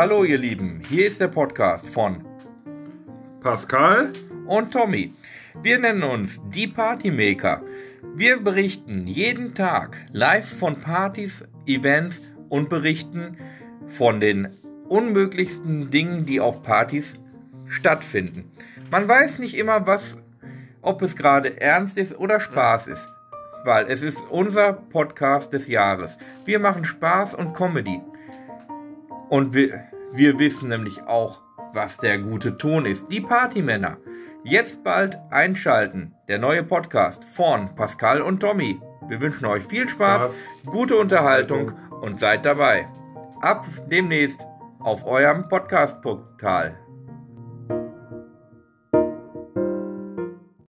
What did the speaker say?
Hallo ihr Lieben, hier ist der Podcast von Pascal und Tommy. Wir nennen uns die Partymaker. Wir berichten jeden Tag live von Partys, Events und berichten von den unmöglichsten Dingen, die auf Partys stattfinden. Man weiß nicht immer, was, ob es gerade ernst ist oder Spaß ist, weil es ist unser Podcast des Jahres. Wir machen Spaß und Comedy. Und wir, wir wissen nämlich auch, was der gute Ton ist. Die Partymänner. Jetzt bald einschalten. Der neue Podcast von Pascal und Tommy. Wir wünschen euch viel Spaß, gute Unterhaltung und seid dabei. Ab demnächst auf eurem Podcast-Portal.